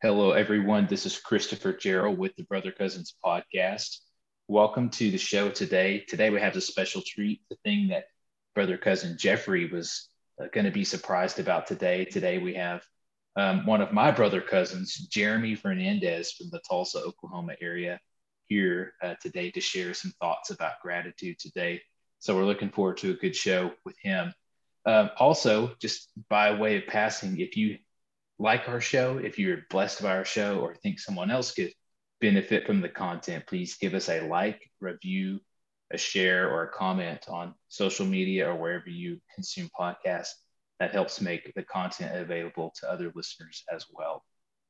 Hello, everyone. This is Christopher Jarrell with the Brother Cousins podcast. Welcome to the show today. Today we have a special treat, the thing that Brother Cousin Jeffrey was uh, going to be surprised about today. Today we have um, one of my brother cousins, Jeremy Fernandez from the Tulsa, Oklahoma area, here uh, today to share some thoughts about gratitude today. So we're looking forward to a good show with him. Um, also, just by way of passing, if you like our show, if you're blessed by our show or think someone else could benefit from the content, please give us a like, review, a share, or a comment on social media or wherever you consume podcasts. That helps make the content available to other listeners as well.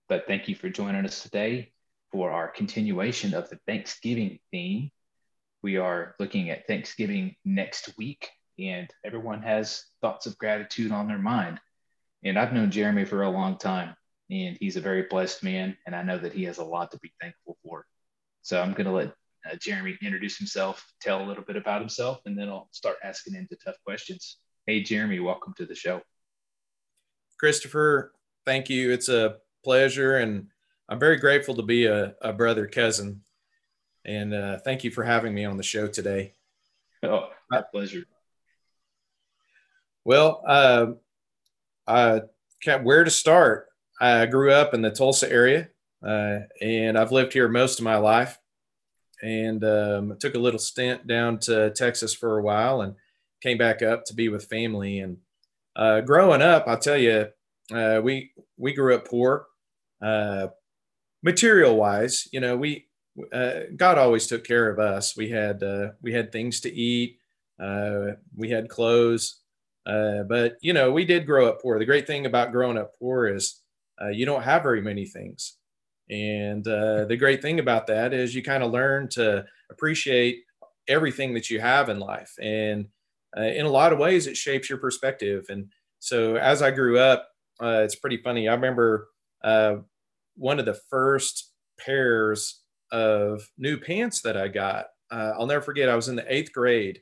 But thank you for joining us today for our continuation of the Thanksgiving theme. We are looking at Thanksgiving next week, and everyone has thoughts of gratitude on their mind. And I've known Jeremy for a long time, and he's a very blessed man. And I know that he has a lot to be thankful for. So I'm going to let uh, Jeremy introduce himself, tell a little bit about himself, and then I'll start asking him the tough questions. Hey, Jeremy, welcome to the show. Christopher, thank you. It's a pleasure, and I'm very grateful to be a, a brother cousin. And uh, thank you for having me on the show today. Oh, my pleasure. Well, uh, uh, where to start? I grew up in the Tulsa area, uh, and I've lived here most of my life. And um, took a little stint down to Texas for a while, and came back up to be with family. And uh, growing up, I'll tell you, uh, we we grew up poor, uh, material wise. You know, we uh, God always took care of us. We had uh, we had things to eat, uh, we had clothes, uh, but you know, we did grow up poor. The great thing about growing up poor is uh, you don't have very many things, and uh, the great thing about that is you kind of learn to appreciate everything that you have in life, and uh, in a lot of ways, it shapes your perspective. And so, as I grew up, uh, it's pretty funny. I remember one of the first pairs of new pants that I got. I'll never forget. I was in the eighth grade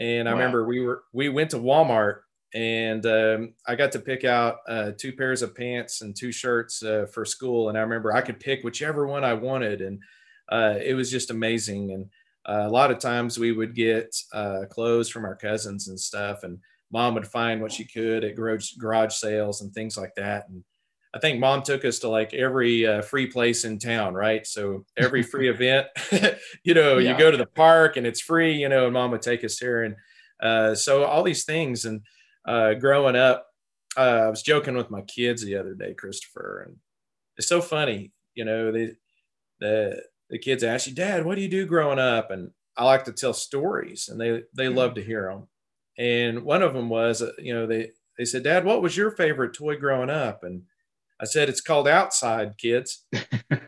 and I wow. remember we were we went to Walmart and um, I got to pick out uh, two pairs of pants and two shirts uh, for school. And I remember I could pick whichever one I wanted, and uh, it was just amazing. And uh, a lot of times we would get uh, clothes from our cousins and stuff, and mom would find what she could at garage, garage sales and things like that. And I think mom took us to like every uh, free place in town, right? So every free event, you know, yeah. you go to the park and it's free, you know, and mom would take us there. And uh, so all these things. And uh, growing up, uh, I was joking with my kids the other day, Christopher, and it's so funny, you know, the, the, the kids ask you, dad, what do you do growing up? And I like to tell stories and they, they mm-hmm. love to hear them. And one of them was, uh, you know, they, they said, dad, what was your favorite toy growing up? And I said, it's called outside, kids.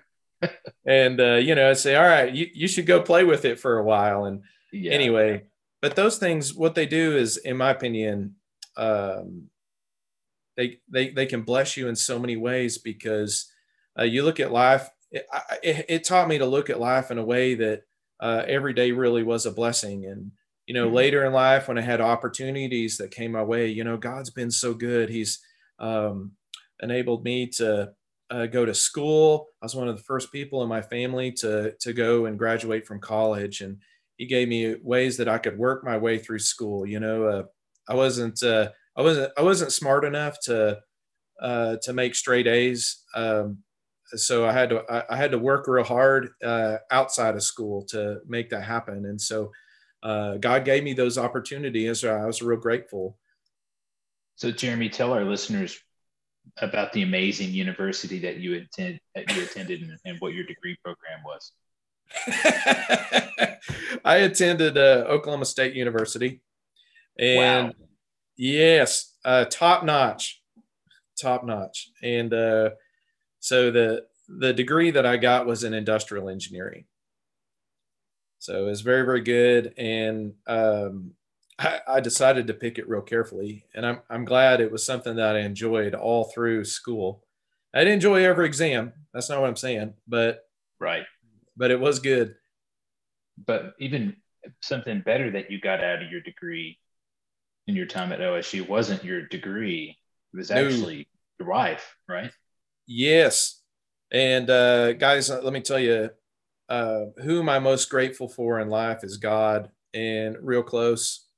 and, uh, you know, I say, all right, you, you should go play with it for a while. And yeah. anyway, but those things, what they do is, in my opinion, um, they, they, they can bless you in so many ways because uh, you look at life. It, it, it, taught me to look at life in a way that uh, every day really was a blessing. And, you know, mm-hmm. later in life, when I had opportunities that came my way, you know, God's been so good. He's, um, enabled me to uh, go to school. I was one of the first people in my family to to go and graduate from college, and he gave me ways that I could work my way through school. You know, uh, I wasn't uh, I wasn't I wasn't smart enough to uh, to make straight A's. Um, so I had to I, I, had to work real hard uh, outside of school to make that happen, and so uh, God gave me those opportunities. I was real grateful. So, Jeremy, tell our listeners about the amazing university that you attend that you attended and, and what your degree program was. I attended uh, Oklahoma State University, and wow. yes, uh, top notch, top notch. And uh, so the the degree that I got was in industrial engineering. So it was very very good, and um, I, I decided to pick it real carefully, and I'm I'm glad it was something that I enjoyed all through school. I didn't enjoy every exam. That's not what I'm saying, but right, but it was good. But even something better that you got out of your degree in your time at OSU wasn't your degree; it was actually no. your wife, right? Yes, And uh, guys, uh, let me tell you, uh, who am I most grateful for in life is God, and real close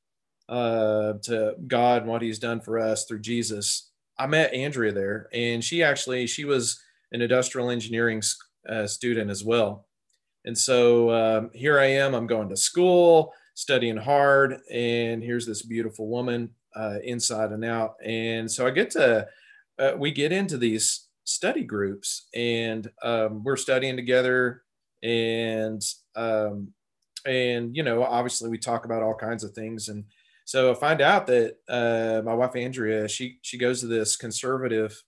uh, to God and what He's done for us through Jesus. I met Andrea there, and she actually she was an industrial engineering uh, student as well. And so um, here I am. I'm going to school, studying hard, and here's this beautiful woman uh, inside and out. And so I get to uh, we get into these study groups, and um, we're studying together, and um, and you know obviously we talk about all kinds of things and so I find out that uh, my wife Andrea, she she goes to this conservative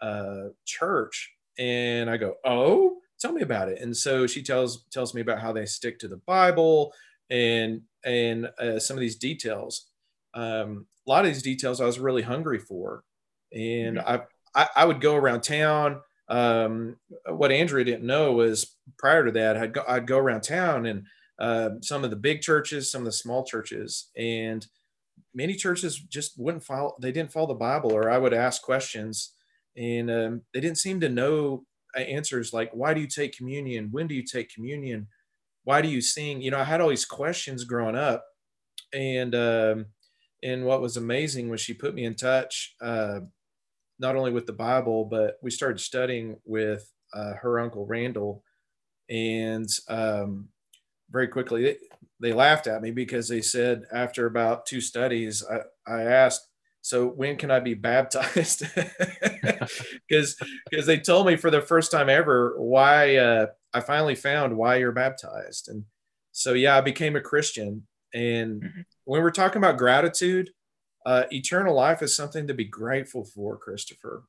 uh, church, and I go, "Oh, tell me about it." And so she tells tells me about how they stick to the Bible and and uh, some of these details. Um, a lot of these details I was really hungry for, and mm-hmm. I, I, I would go around town. Um, what Andrea didn't know was prior to that, I'd go, I'd go around town and uh, some of the big churches, some of the small churches, and many churches just wouldn't follow. They didn't follow the Bible, or I would ask questions, and um, they didn't seem to know uh, answers like, "Why do you take communion? When do you take communion? Why do you sing?" You know, I had all these questions growing up, and um, and what was amazing was she put me in touch. Uh, not only with the Bible, but we started studying with uh, her uncle Randall, and um, very quickly they, they laughed at me because they said after about two studies i, I asked so when can i be baptized? Because because they told me for the first time ever why uh, i finally found why you're baptized. And so yeah i became a christian. And mm-hmm. when we're talking about gratitude uh, eternal life is something to be grateful for christopher.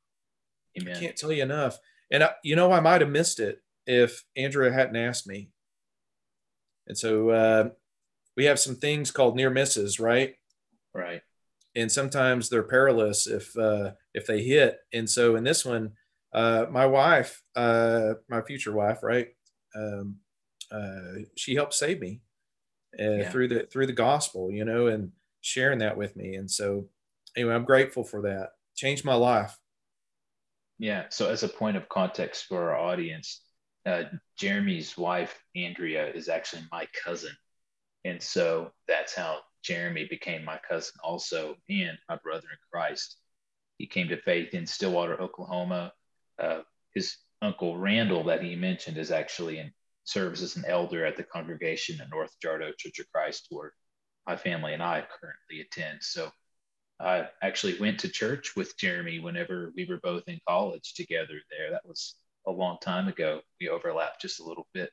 Amen. i can't tell you enough. And I, you know i might have missed it if andrea hadn't asked me and so uh, we have some things called near misses, right? Right. And sometimes they're perilous if uh, if they hit. And so in this one, uh, my wife, uh, my future wife, right? Um, uh, she helped save me uh, yeah. through the through the gospel, you know, and sharing that with me. And so, anyway, I'm grateful for that. Changed my life. Yeah. So, as a point of context for our audience, uh, Jeremy's wife, Andrea, is actually my cousin. And so that's how Jeremy became my cousin, also, and my brother in Christ. He came to faith in Stillwater, Oklahoma. Uh, his uncle Randall, that he mentioned, is actually in serves as an elder at the congregation at North Jardo Church of Christ, where my family and I currently attend. So I actually went to church with Jeremy whenever we were both in college together there. That was a long time ago. We overlapped just a little bit.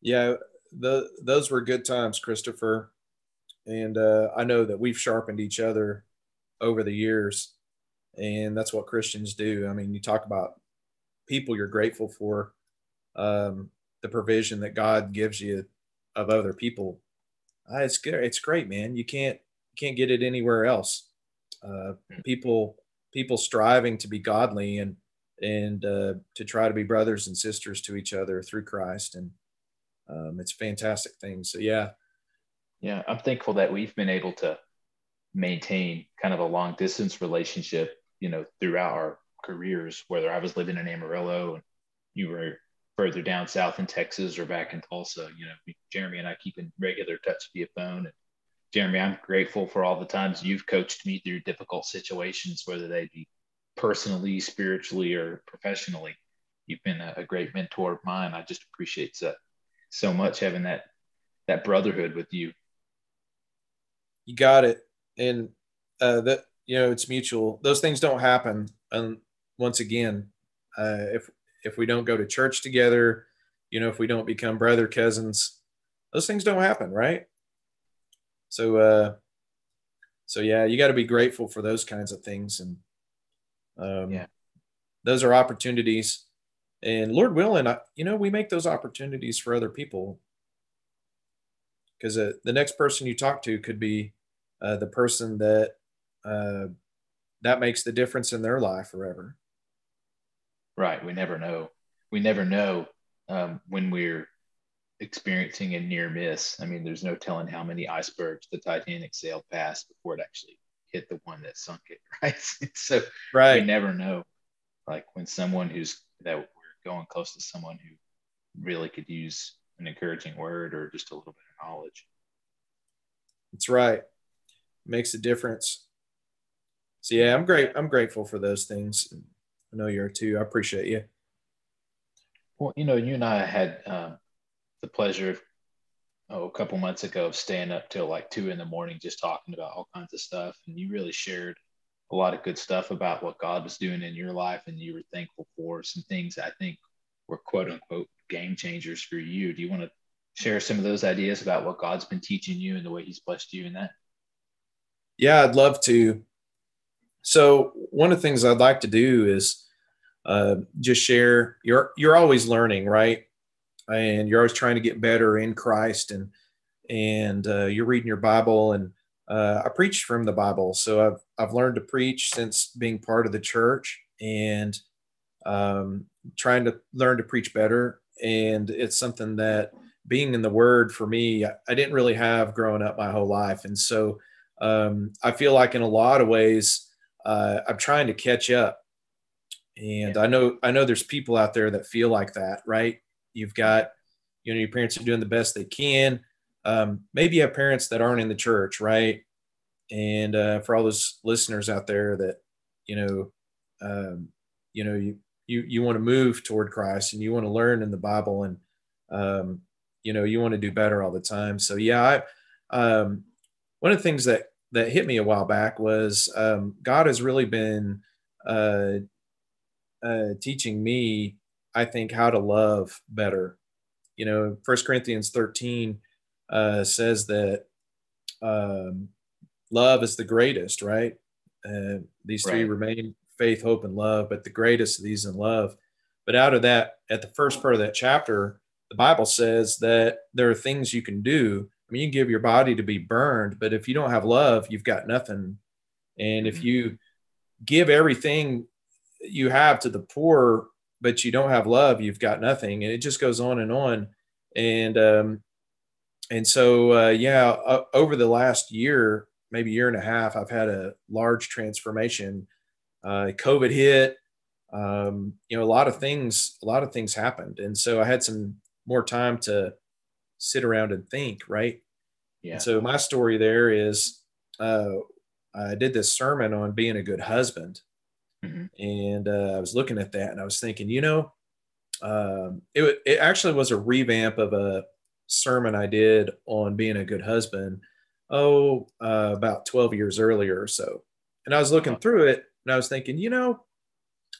Yeah, the those were good times, Christopher. And uh, I know that we've sharpened each other over the years, and that's what Christians do. I mean, you talk about people you're grateful for, um, the provision that God gives you of other people. Uh, it's good. It's great, man. You can't you can't get it anywhere else. Uh, hmm. people people striving to be godly and and uh, to try to be brothers and sisters to each other through Christ, and um, it's a fantastic thing. So yeah, yeah, I'm thankful that we've been able to maintain kind of a long distance relationship, you know, throughout our careers. Whether I was living in Amarillo and you were further down south in Texas or back in Tulsa, you know, Jeremy and I keep in regular touch via phone, and Jeremy, I'm grateful for all the times you've coached me through difficult situations, whether they be personally, spiritually, or professionally. You've been a, a great mentor of mine. I just appreciate so, so much having that that brotherhood with you. You got it, and uh, that you know it's mutual. Those things don't happen. And once again, uh, if if we don't go to church together, you know, if we don't become brother cousins, those things don't happen, right? So, uh, so yeah, you got to be grateful for those kinds of things, and um, yeah, those are opportunities. And Lord willing, I, you know, we make those opportunities for other people because uh, the next person you talk to could be uh, the person that uh, that makes the difference in their life forever. Right. We never know. We never know um, when we're experiencing a near miss. I mean, there's no telling how many icebergs the Titanic sailed past before it actually hit the one that sunk it, right? so right. we never know. like when someone who's that we're going close to someone who really could use an encouraging word or just a little bit of knowledge. That's right. Makes a difference. So yeah, I'm great. I'm grateful for those things. I know you're too. I appreciate you. Well, you know, you and I had um, the pleasure oh, a couple months ago of staying up till like two in the morning just talking about all kinds of stuff, and you really shared a lot of good stuff about what God was doing in your life, and you were thankful for some things I think were quote unquote game changers for you. Do you want to share some of those ideas about what God's been teaching you and the way He's blessed you in that? Yeah, I'd love to. So one of the things I'd like to do is uh, just share. You're you're always learning, right? And you're always trying to get better in Christ, and and uh, you're reading your Bible. And uh, I preach from the Bible, so I've I've learned to preach since being part of the church, and um, trying to learn to preach better. And it's something that being in the Word for me, I didn't really have growing up my whole life, and so um, I feel like in a lot of ways uh, I'm trying to catch up. And I know I know there's people out there that feel like that, right? You've got, you know, your parents are doing the best they can. Um, maybe you have parents that aren't in the church, right? And uh, for all those listeners out there that, you know, um, you know, you you you want to move toward Christ and you want to learn in the Bible and um, you know you want to do better all the time. So yeah, I um, one of the things that that hit me a while back was um, God has really been uh, uh, teaching me, I think, how to love better. You know, First Corinthians 13 uh, says that um, love is the greatest, right? Uh, these three right. remain faith, hope, and love, but the greatest of these in love. But out of that, at the first part of that chapter, the Bible says that there are things you can do I mean, you can give your body to be burned, but if you don't have love, you've got nothing. And if mm-hmm. you give everything you have to the poor, but you don't have love, you've got nothing. And it just goes on and on. And, um, and so, uh, yeah, uh, over the last year, maybe year and a half, I've had a large transformation. Uh, COVID hit, um, you know, a lot of things, a lot of things happened. And so I had some more time to, sit around and think, right? Yeah. And so my story there is uh, I did this sermon on being a good husband. Mm-hmm. And uh, I was looking at that and I was thinking, you know, um, it, it actually was a revamp of a sermon I did on being a good husband, oh, uh, about 12 years earlier or so. And I was looking uh-huh. through it and I was thinking, you know,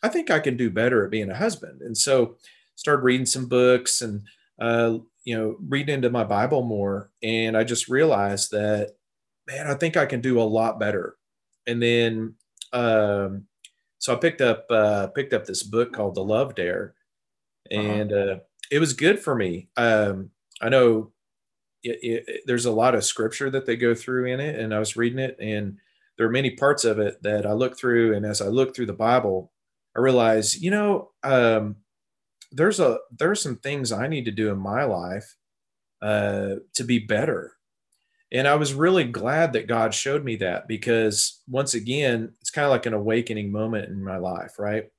I think I can do better at being a husband. And so started reading some books and uh, you know, reading into my Bible more, and I just realized that, man, I think I can do a lot better. And then, um, so I picked up uh, picked up this book called The Love Dare, uh-huh. and uh-huh. uh, it was good for me. Um, I know it, it, there's a lot of scripture that they go through in it, and I was reading it, and there are many parts of it that I look through, and as I look through the Bible, I realize, you know, um, there's a there's some things I need to do in my life uh, to be better. And I was really glad that God showed me that because once again, it's kind of like an awakening moment in my life, right?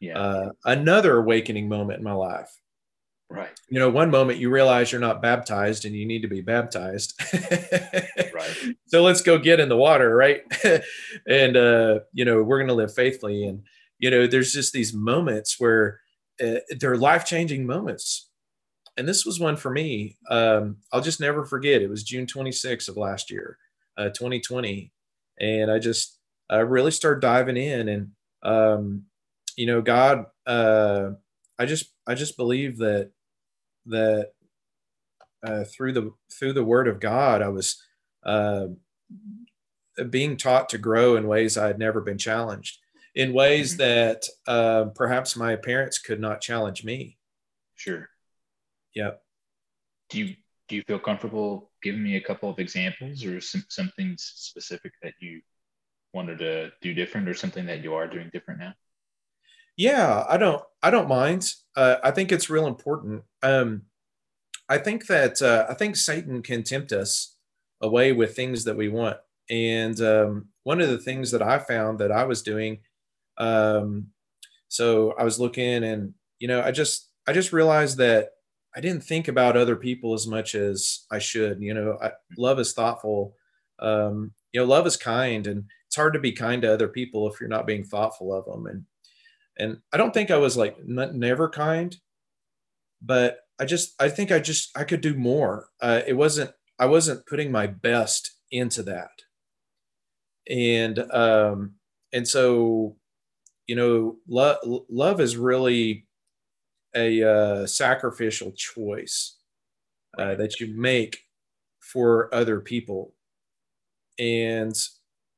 Yeah. Uh, another awakening moment in my life. Right. You know, one moment you realize you're not baptized and you need to be baptized. right. So let's go get in the water, right? and uh, you know, we're going to live faithfully and you know, there's just these moments where uh, they're life changing moments. And this was one for me. Um, I'll just never forget. It was June 26th of last year, uh, 2020. And I just I really started diving in. And, um, you know, God, uh, I just, I just believe that, that uh, through the, through the word of God, I was uh, being taught to grow in ways I had never been challenged in ways mm-hmm. that uh, perhaps my parents could not challenge me. Sure. Yep. Do you do you feel comfortable giving me a couple of examples or some something specific that you wanted to do different or something that you are doing different now? Yeah, I don't I don't mind. Uh, I think it's real important. Um, I think that uh, I think Satan can tempt us away with things that we want. And um, one of the things that I found that I was doing um, so I was looking and, you know, I just, I just realized that I didn't think about other people as much as I should. You know, I, love is thoughtful. Um, you know, love is kind, and it's hard to be kind to other people if you're not being thoughtful of them. And and I don't think I was like n- never kind, but I just I think I just I could do more. Uh, it wasn't I wasn't putting my best into that, and um, and so you know, love love is really a uh, sacrificial choice uh, that you make for other people. And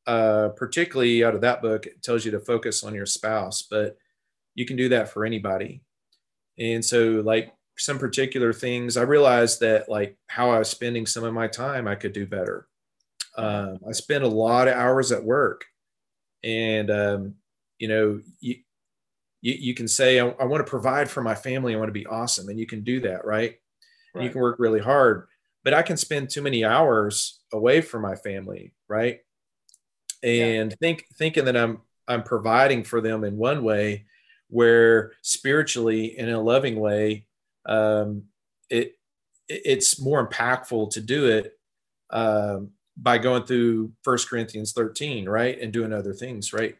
uh, particularly out of that book, it tells you to focus on your spouse, but you can do that for anybody. And so, like some particular things, I realized that like how I was spending some of my time, I could do better. Um, I spent a lot of hours at work, and um, you know, you, you, you can say, I, I, want to provide for my family. I want to be awesome. And you can do that, right? right. you can work really hard, but I can spend too many hours away from my family, right? And yeah. think thinking that I'm I'm providing for them in one way, where spiritually in a loving way, um, it it's more impactful to do it um, by going through First Corinthians 13, right, and doing other things, right.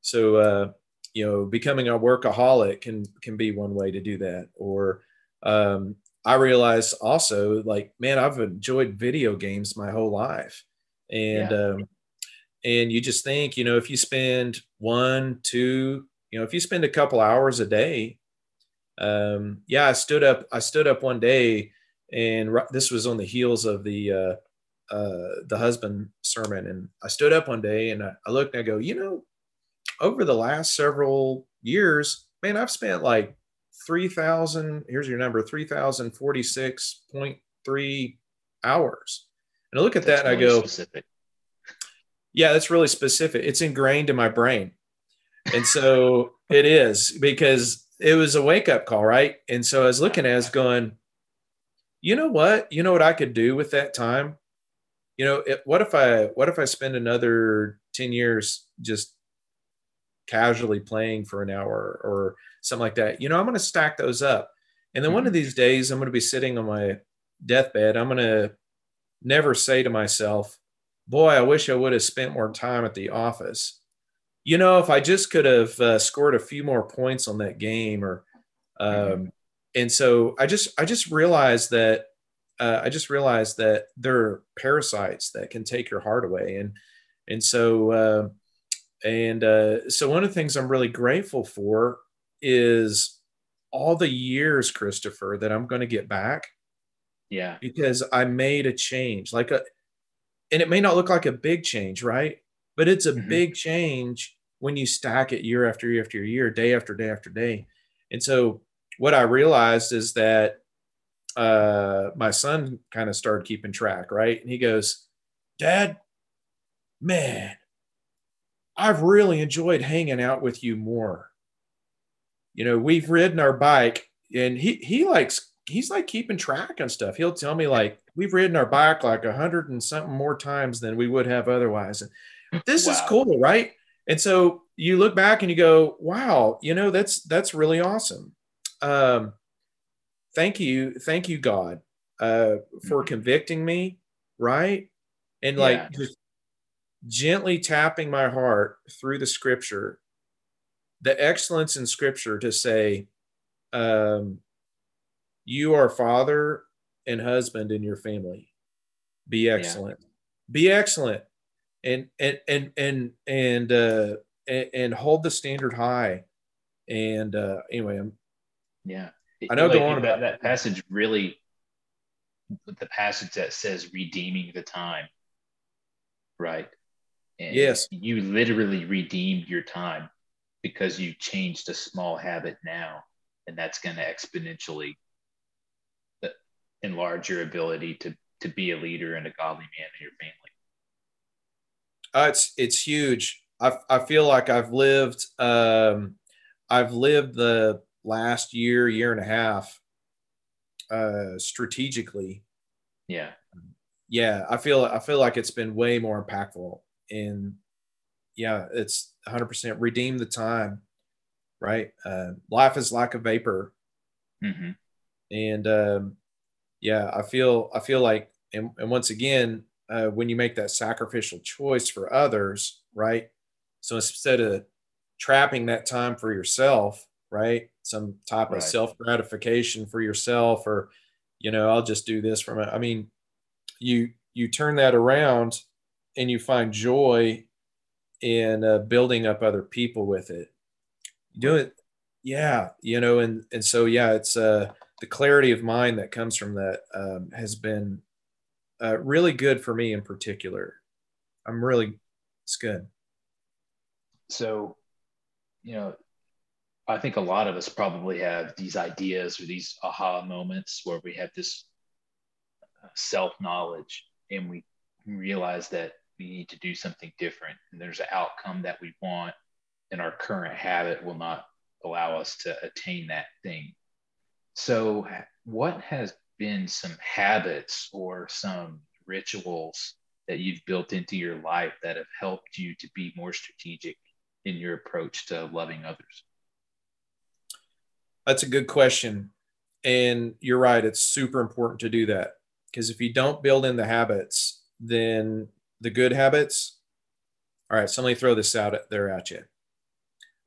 So uh, you know becoming a workaholic can can be one way to do that. Or um, i realized also like man i've enjoyed video games my whole life. And yeah. um, and you just think you know if you spend one two you know if you spend a couple hours a day um, yeah i stood up i stood up one day and this was on the heels of the uh, uh, the husband sermon. And i stood up one day and I, I looked and i go you know over the last several years, man, I've spent like 3,000, here's your number, 3,046.3 hours. And I look at that's that and really I go, specific. yeah, that's really specific. It's ingrained in my brain. And so it is because it was a wake up call, right? And so I was looking at it, going, you know what? You know what I could do with that time? You know, it, what if I what if I spend another 10 years just casually playing for an hour or something like that. You know, I'm going to stack those up. And then mm-hmm. one of mm-hmm. these days, I'm going to be sitting on my deathbed. I'm going to never say to myself, boy, I wish I would have spent more time at the office. You know, if I just could have uh, scored a few more points on that game or, um, mm-hmm. and so I just, I just realized that, uh, I just realized that there are parasites that can take your heart away. And, and so, uh, and uh, so one of the things I'm really grateful for is all the years, Christopher, that I'm going to get back. Yeah. Because I made a change, like a, and it may not look like a big change, right? But it's a mm-hmm. big change when you stack it year after year after year, day after day after day. And so what I realized is that uh, my son kind of started keeping track, right? And he goes, Dad, man, I've really enjoyed hanging out with you more. You know, we've ridden our bike and he he likes he's like keeping track and stuff. He'll tell me like we've ridden our bike like a hundred and something more times than we would have otherwise. And this wow. is cool, right? And so you look back and you go, wow, you know, that's that's really awesome. Um, thank you, thank you, God, uh, for mm-hmm. convicting me, right? And like yeah. just gently tapping my heart through the scripture, the excellence in scripture to say, um, you are father and husband in your family. Be excellent. Yeah. Be excellent. And and and and and uh and, and hold the standard high. And uh anyway, I'm yeah. I know like, go on about that passage really the passage that says redeeming the time. Right. And yes. You literally redeemed your time because you changed a small habit now. And that's going to exponentially uh, enlarge your ability to, to be a leader and a godly man in your family. Uh, it's, it's huge. I, I feel like I've lived, um, I've lived the last year, year and a half, uh, strategically. Yeah. Yeah. I feel, I feel like it's been way more impactful and yeah, it's 100% redeem the time. right? Uh, life is like a vapor, hmm and um, yeah, I feel I feel like, and, and once again, uh, when you make that sacrificial choice for others, right? So instead of trapping that time for yourself, right? Some type Right. of self gratification for yourself, or you know, I'll just do this from it. I mean, you you turn that around and you find joy in uh, building up other people with it. Do it, yeah, you know, and and so yeah, it's uh the clarity of mind that comes from that um, has been uh, really good for me in particular. I'm really, it's good. So, you know, I think a lot of us probably have these ideas or these aha moments where we have this self knowledge and we realize that we need to do something different and there's an outcome that we want and our current habit will not allow us to attain that thing. So, what has been some habits or some rituals that you've built into your life that have helped you to be more strategic in your approach to loving others? That's a good question. And you're right. It's super important to do that because if you don't build in the habits, then the good habits, all right, so let me throw this out there at you.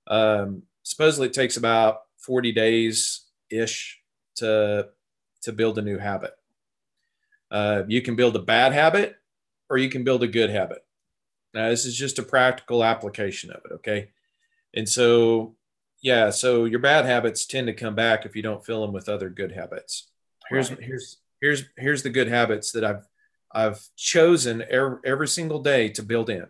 Um, supposedly it takes about 40 days ish to, to build a new habit. Uh, you can build a bad habit or you can build a good habit. Now, this is just a practical application of it. Okay. And so yeah, so your bad habits tend to come back if you don't fill them with other good habits. Here's Right. here's here's here's the good habits that I've I've chosen every, every single day to build in.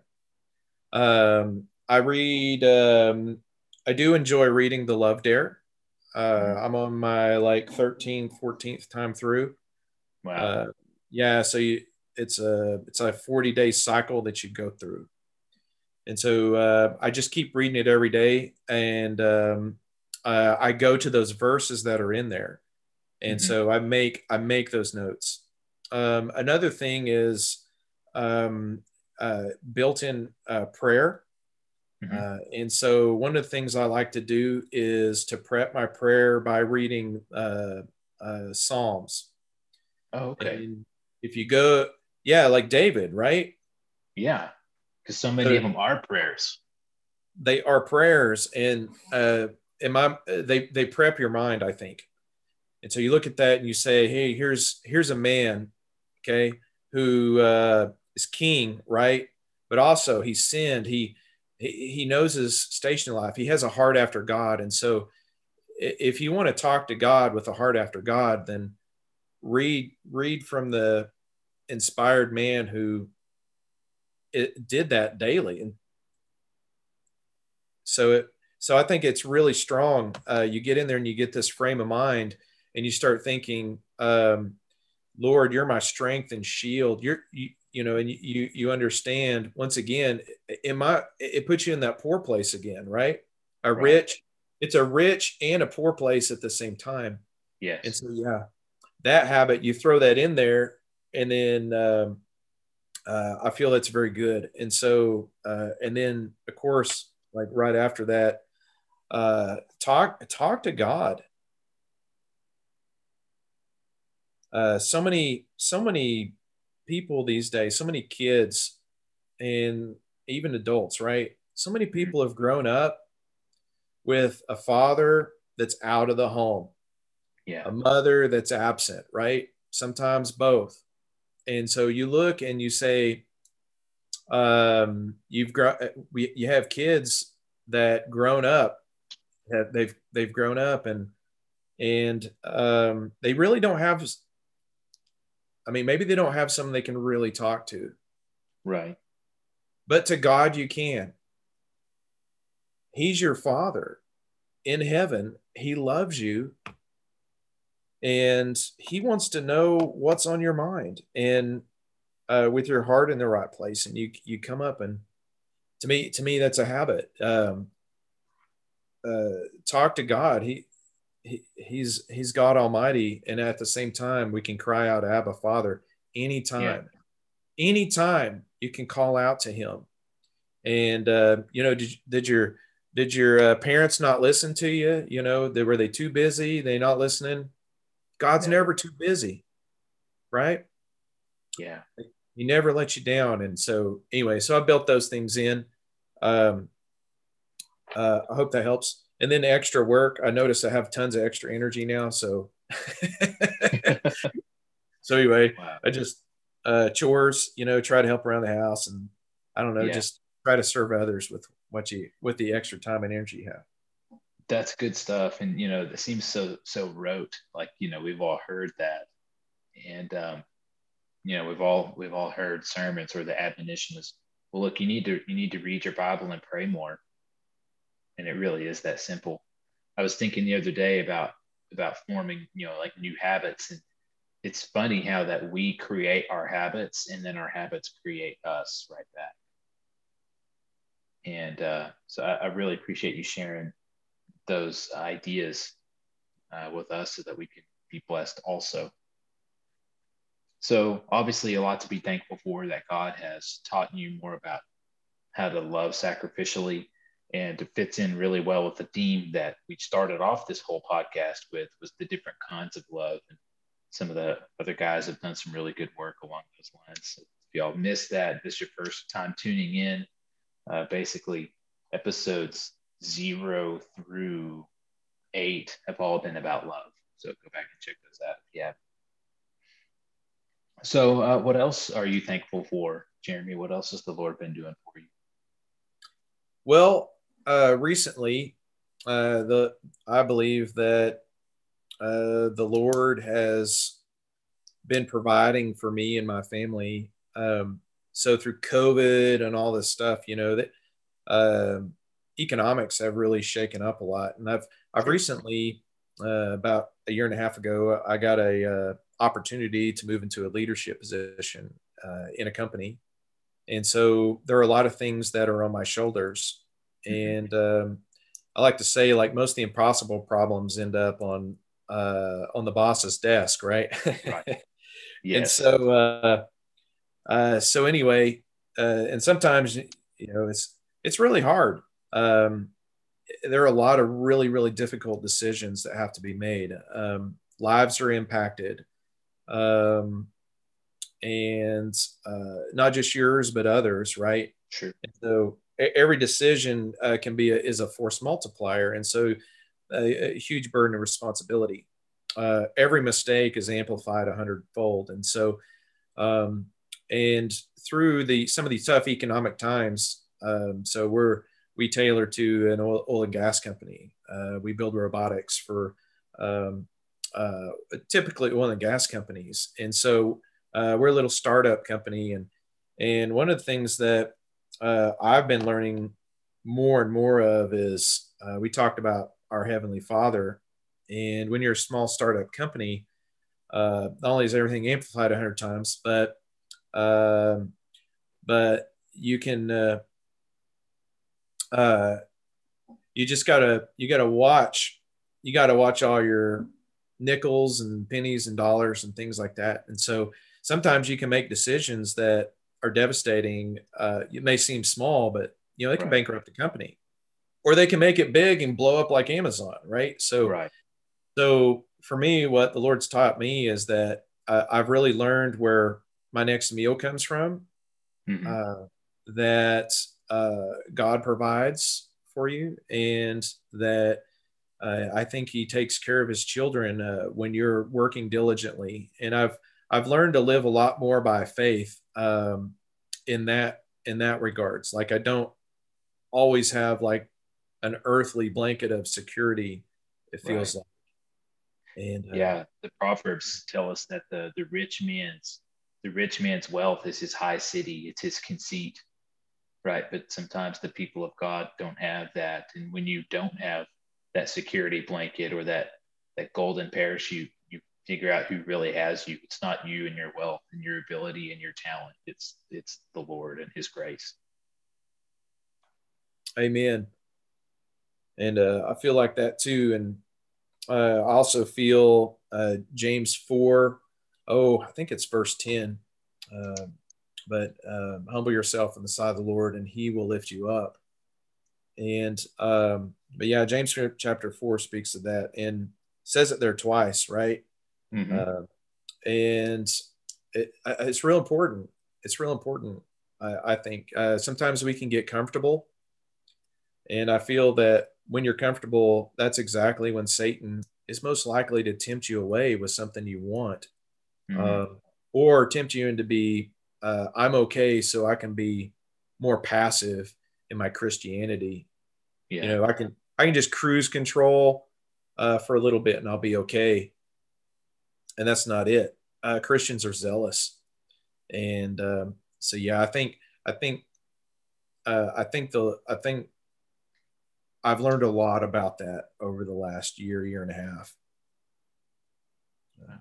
Um, I read. Um, I do enjoy reading the Love Dare. Uh, I'm on my like 13th, 14th time through. Wow. Uh, yeah, so you, it's a it's a 40 day cycle that you go through, and so uh, I just keep reading it every day, and um, uh, I go to those verses that are in there, and Mhm. so I make I make those notes. Um, another thing is um, uh, built-in uh, prayer. Mhm. Uh, and so one of the things I like to do is to prep my prayer by reading uh, uh, Psalms. oh, okay. And if you go, yeah, like David, right? Yeah. Because so many of them are prayers. They are prayers, and uh, in my they they prep your mind, I think. And so you look at that and you say, hey, here's here's a man, okay, who uh, is king, right? But also he sinned. He he he knows his station in life. He has a heart after God, and so if you want to talk to God with a heart after God, then read read from the inspired man who did that daily and so it so i think it's really strong uh, you get in there and you get this frame of mind and you start thinking um, lord you're my strength and shield you're you, you know and you you understand once again in my it puts you in that poor place again right a Right. rich it's a rich and a poor place at the same time Yes. and so, yeah, that habit, you throw that in there, and then um, uh, I feel that's very good. And so, uh, and then of course, like right after that, uh, talk talk to God. Uh, so many so many people these days, so many kids, and even adults, right? So many people have grown up with a father that's out of the home yeah. a mother that's absent, right? Sometimes both. And so you look and you say, um, you've grown, we, you have kids that grown up, that they've they've grown up and and um, they really don't have. I mean, maybe they don't have someone they can really talk to, right. but to God you can. He's your father in heaven. He loves you and he wants to know what's on your mind and uh, with your heart in the right place and you you come up and to me to me that's a habit um, uh, talk to god he, he he's he's god almighty and at the same time we can cry out abba father anytime anytime you can call out to him and uh, you know did, did your did your uh, parents not listen to you? You know, they, were they too busy? They not listening? God's yeah. never too busy, right? Yeah. He never lets you down. And so, anyway, so I built those things in. Um, uh, I hope that helps. And then extra work. I notice I have tons of extra energy now. So, so anyway, wow. I just uh, chores, you know, try to help around the house, and I don't know, yeah. just try to serve others with what you with the extra time and energy you have. That's good stuff, and you know, it seems so so rote. Like you know, we've all heard that, and um, you know, we've all we've all heard sermons where the admonition is, well, look, you need to you need to read your Bible and pray more, and it really is that simple. I was thinking the other day about about forming, you know, like new habits, and it's funny how that we create our habits, and then our habits create us right back. And uh, so I, I, really appreciate you sharing those ideas uh, with us so that we can be blessed also. So obviously a lot to be thankful for that God has taught you more about how to love sacrificially and it fits in really well with the theme that we started off this whole podcast with was the different kinds of love and some of the other guys have done some really good work along those lines so if y'all missed that this is your first time tuning in uh, basically episodes zero through eight have all been about love so go back and check those out have so, uh, what else are you thankful for, Jeremy? What else has the Lord been doing for you? Well, uh, recently, uh, the I believe that uh, the Lord has been providing for me and my family. Um, so through COVID and all this stuff, you know that um, economics have really shaken up a lot, and I've I've recently uh, about a year and a half ago, I got a uh, opportunity to move into a leadership position uh, in a company. And so there are a lot of things that are on my shoulders. Mm-hmm. And um, I like to say, like most of the impossible problems end up on uh, on the boss's desk, right? right. Yes. and so, uh, uh, so anyway, uh, and sometimes you know it's it's really hard. Um, there are a lot of really really difficult decisions that have to be made. Um, lives are impacted um, and uh, not just yours but others, right? Sure. And so every decision uh, can be a, is a force multiplier, and so a, a huge burden of responsibility. Uh, every mistake is amplified a hundredfold, and so um, and through the some of these tough economic times, um, so we're we tailor to an oil, oil and gas company. Uh, we build robotics for um, uh, typically oil and gas companies. And so uh, we're a little startup company. And, and one of the things that uh, I've been learning more and more of is uh, we talked about our Heavenly Father. And when you're a small startup company, uh, not only is everything amplified 100 times, but um, but you can uh, you just gotta you gotta watch you gotta watch all your nickels and pennies and dollars and things like that. And so sometimes you can make decisions that are devastating. Uh, it may seem small, but you know they can right. bankrupt the company, or they can make it big and blow up like Amazon, right? So, right. So for me, what the Lord's taught me is that uh, I've really learned where my next meal comes from. Mm-hmm. Uh, that uh, God provides for you, and that uh, I think he takes care of his children uh, when you're working diligently. And I've I've learned to live a lot more by faith um, in that in that regards. Like I don't always have like an earthly blanket of security. It feels right. like. And uh, yeah, the proverbs tell us that the the rich man's the rich man's wealth is his high city. It's his conceit, right? But sometimes the people of God don't have that, and when you don't have that security blanket or that that golden parachute figure out who really has you. It's not you and your wealth and your ability and your talent. It's it's the lord and his grace. Amen. And uh, i feel like that too. And uh, i also feel uh, james 4 oh i think it's verse 10 uh, but um, humble yourself in the sight of the lord and he will lift you up. And um, but yeah, James chapter four speaks of that and says it there twice, right? Mm-hmm. Uh, and it, it's real important. It's real important. I, I think uh, sometimes we can get comfortable, and I feel that when you're comfortable, that's exactly when Satan is most likely to tempt you away with something you want, mm-hmm. uh, or tempt you into be uh, I'm okay, so I can be more passive in my Christianity. Yeah. You know, I can I can just cruise control uh, for a little bit and I'll be okay. And that's not it. Uh, Christians are zealous, and um, so yeah, I think I think uh, I think the I think I've learned a lot about that over the last year, year and a half. Uh,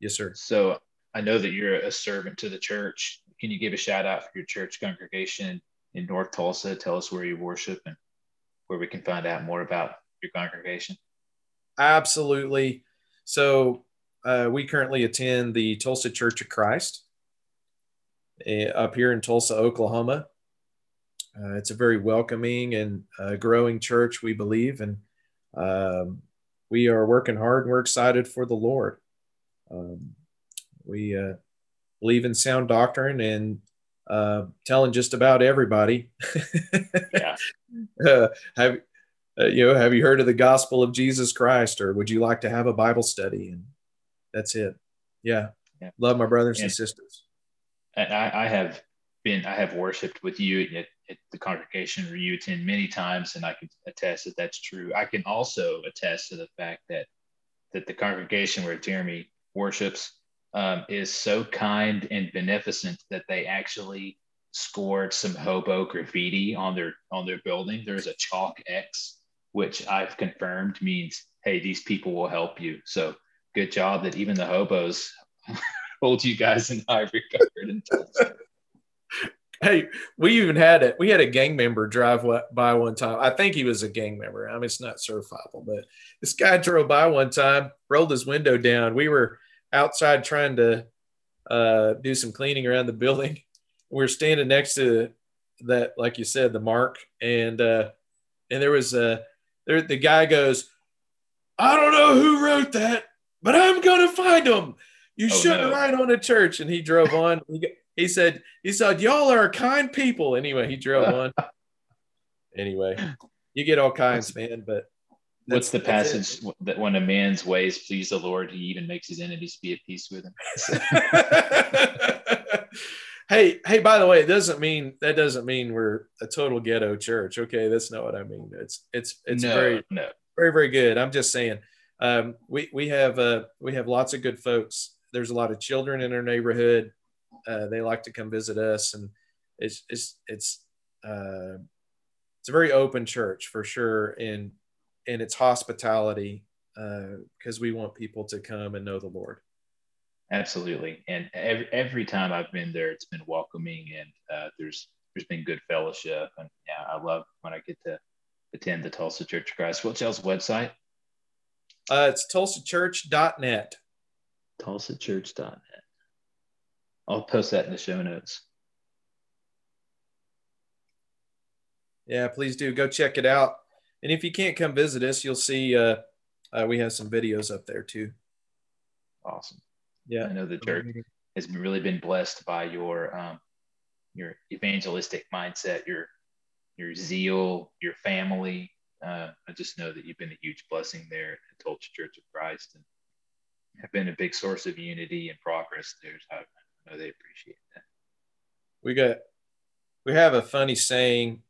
yes, sir. So I know that you're a servant to the church. Can you give a shout out for your church congregation in North Tulsa? Tell us where you worship and where we can find out more about your congregation. Absolutely. So uh, we currently attend the Tulsa Church of Christ uh, up here in Tulsa, Oklahoma. Uh, it's a very welcoming and uh, growing church, we believe, and um, we are working hard and we're excited for the Lord. Um, we uh, believe in sound doctrine and uh, telling just about everybody. yeah. Uh, have uh, you know? Have you heard of the gospel of Jesus Christ, or would you like to have a Bible study? And that's it. Yeah. yeah. Love my brothers and, and sisters. And I, I, have been. I have worshipped with you at, at the congregation where you attend many times, and I can attest that that's true. I can also attest to the fact that that the congregation where Jeremy worships um, is so kind and beneficent that they actually scored some hobo graffiti on their on their building. There's a chalk X, which I've confirmed means, hey, these people will help you. So good job that even the hobos hold you guys in high regard. hey, we even had it. We had a gang member drive by one time. I think he was a gang member. I mean, it's not certifiable, but this guy drove by one time, rolled his window down. We were outside trying to uh, do some cleaning around the building. We are standing next to that, like you said, the mark, and uh, and there was a there. The guy goes, "I don't know who wrote that, but I'm gonna find them. You oh, shouldn't no. write on a church." And he drove on. He, he said, "He said y'all are kind people." Anyway, he drove on. anyway, you get all kinds, man. But What's the passage that when a man's ways please the Lord, he even makes his enemies be at peace with him? hey, hey, by the way, it doesn't mean that doesn't mean we're a total ghetto church. Okay, that's not what I mean. It's it's it's no, very no. very very good. I'm just saying, um, we we have uh, we have lots of good folks. There's a lot of children in our neighborhood. Uh, they like to come visit us, and it's it's it's uh, it's a very open church for sure. And and its hospitality because uh, we want people to come and know the Lord. Absolutely, and every, every time I've been there, it's been welcoming, and uh, there's there's been good fellowship, and yeah, I love when I get to attend the Tulsa Church of Christ. What's y'all's website? Uh, it's tulsachurch.net. Tulsachurch.net. I'll post that in the show notes. Yeah, please do go check it out. And if you can't come visit us, you'll see uh, uh, we have some videos up there too. Awesome. Yeah, I know the church has really been blessed by your um, your evangelistic mindset, your your zeal, your family. Uh, I just know that you've been a huge blessing there at Tulsa Church of Christ, and have been a big source of unity and progress there. So I know they appreciate that. We got we have a funny saying.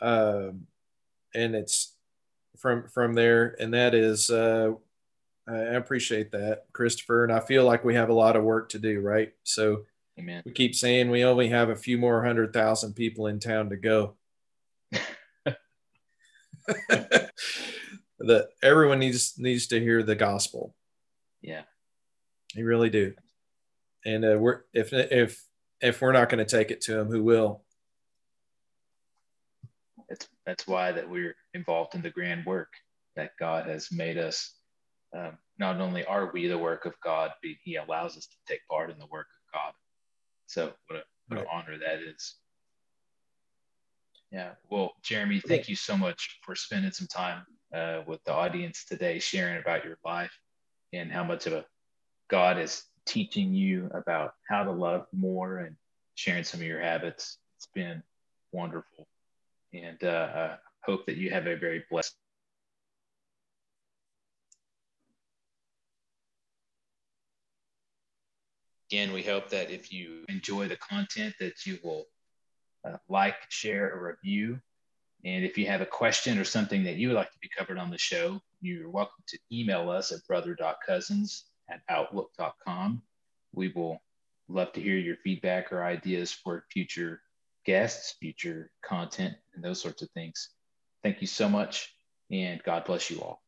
Um, and it's from from there, and that is uh, I appreciate that, Christopher, and I feel like we have a lot of work to do, right? So Amen. we keep saying we only have a few more hundred thousand people in town to go. that everyone needs needs to hear the gospel. Yeah, you really do. And uh, we're if if if we're not going to take it to them, who will? that's that's why that we're involved in the grand work that God has made us. Um, not only are we the work of God, but He allows us to take part in the work of God. So what a what right. an honor that is. Yeah. Well, Jeremy, thank you so much for spending some time uh, with the audience today, sharing about your life and how much of a God is teaching you about how to love more and sharing some of your habits. It's been wonderful. And uh, I hope that you have a very blessed Again, we hope that if you enjoy the content that you will uh, like, share, or review. And if you have a question or something that you would like to be covered on the show, you're welcome to email us at brother.cousins at outlook.com. We will love to hear your feedback or ideas for future guests, future content, and those sorts of things. Thank you so much, and God bless you all.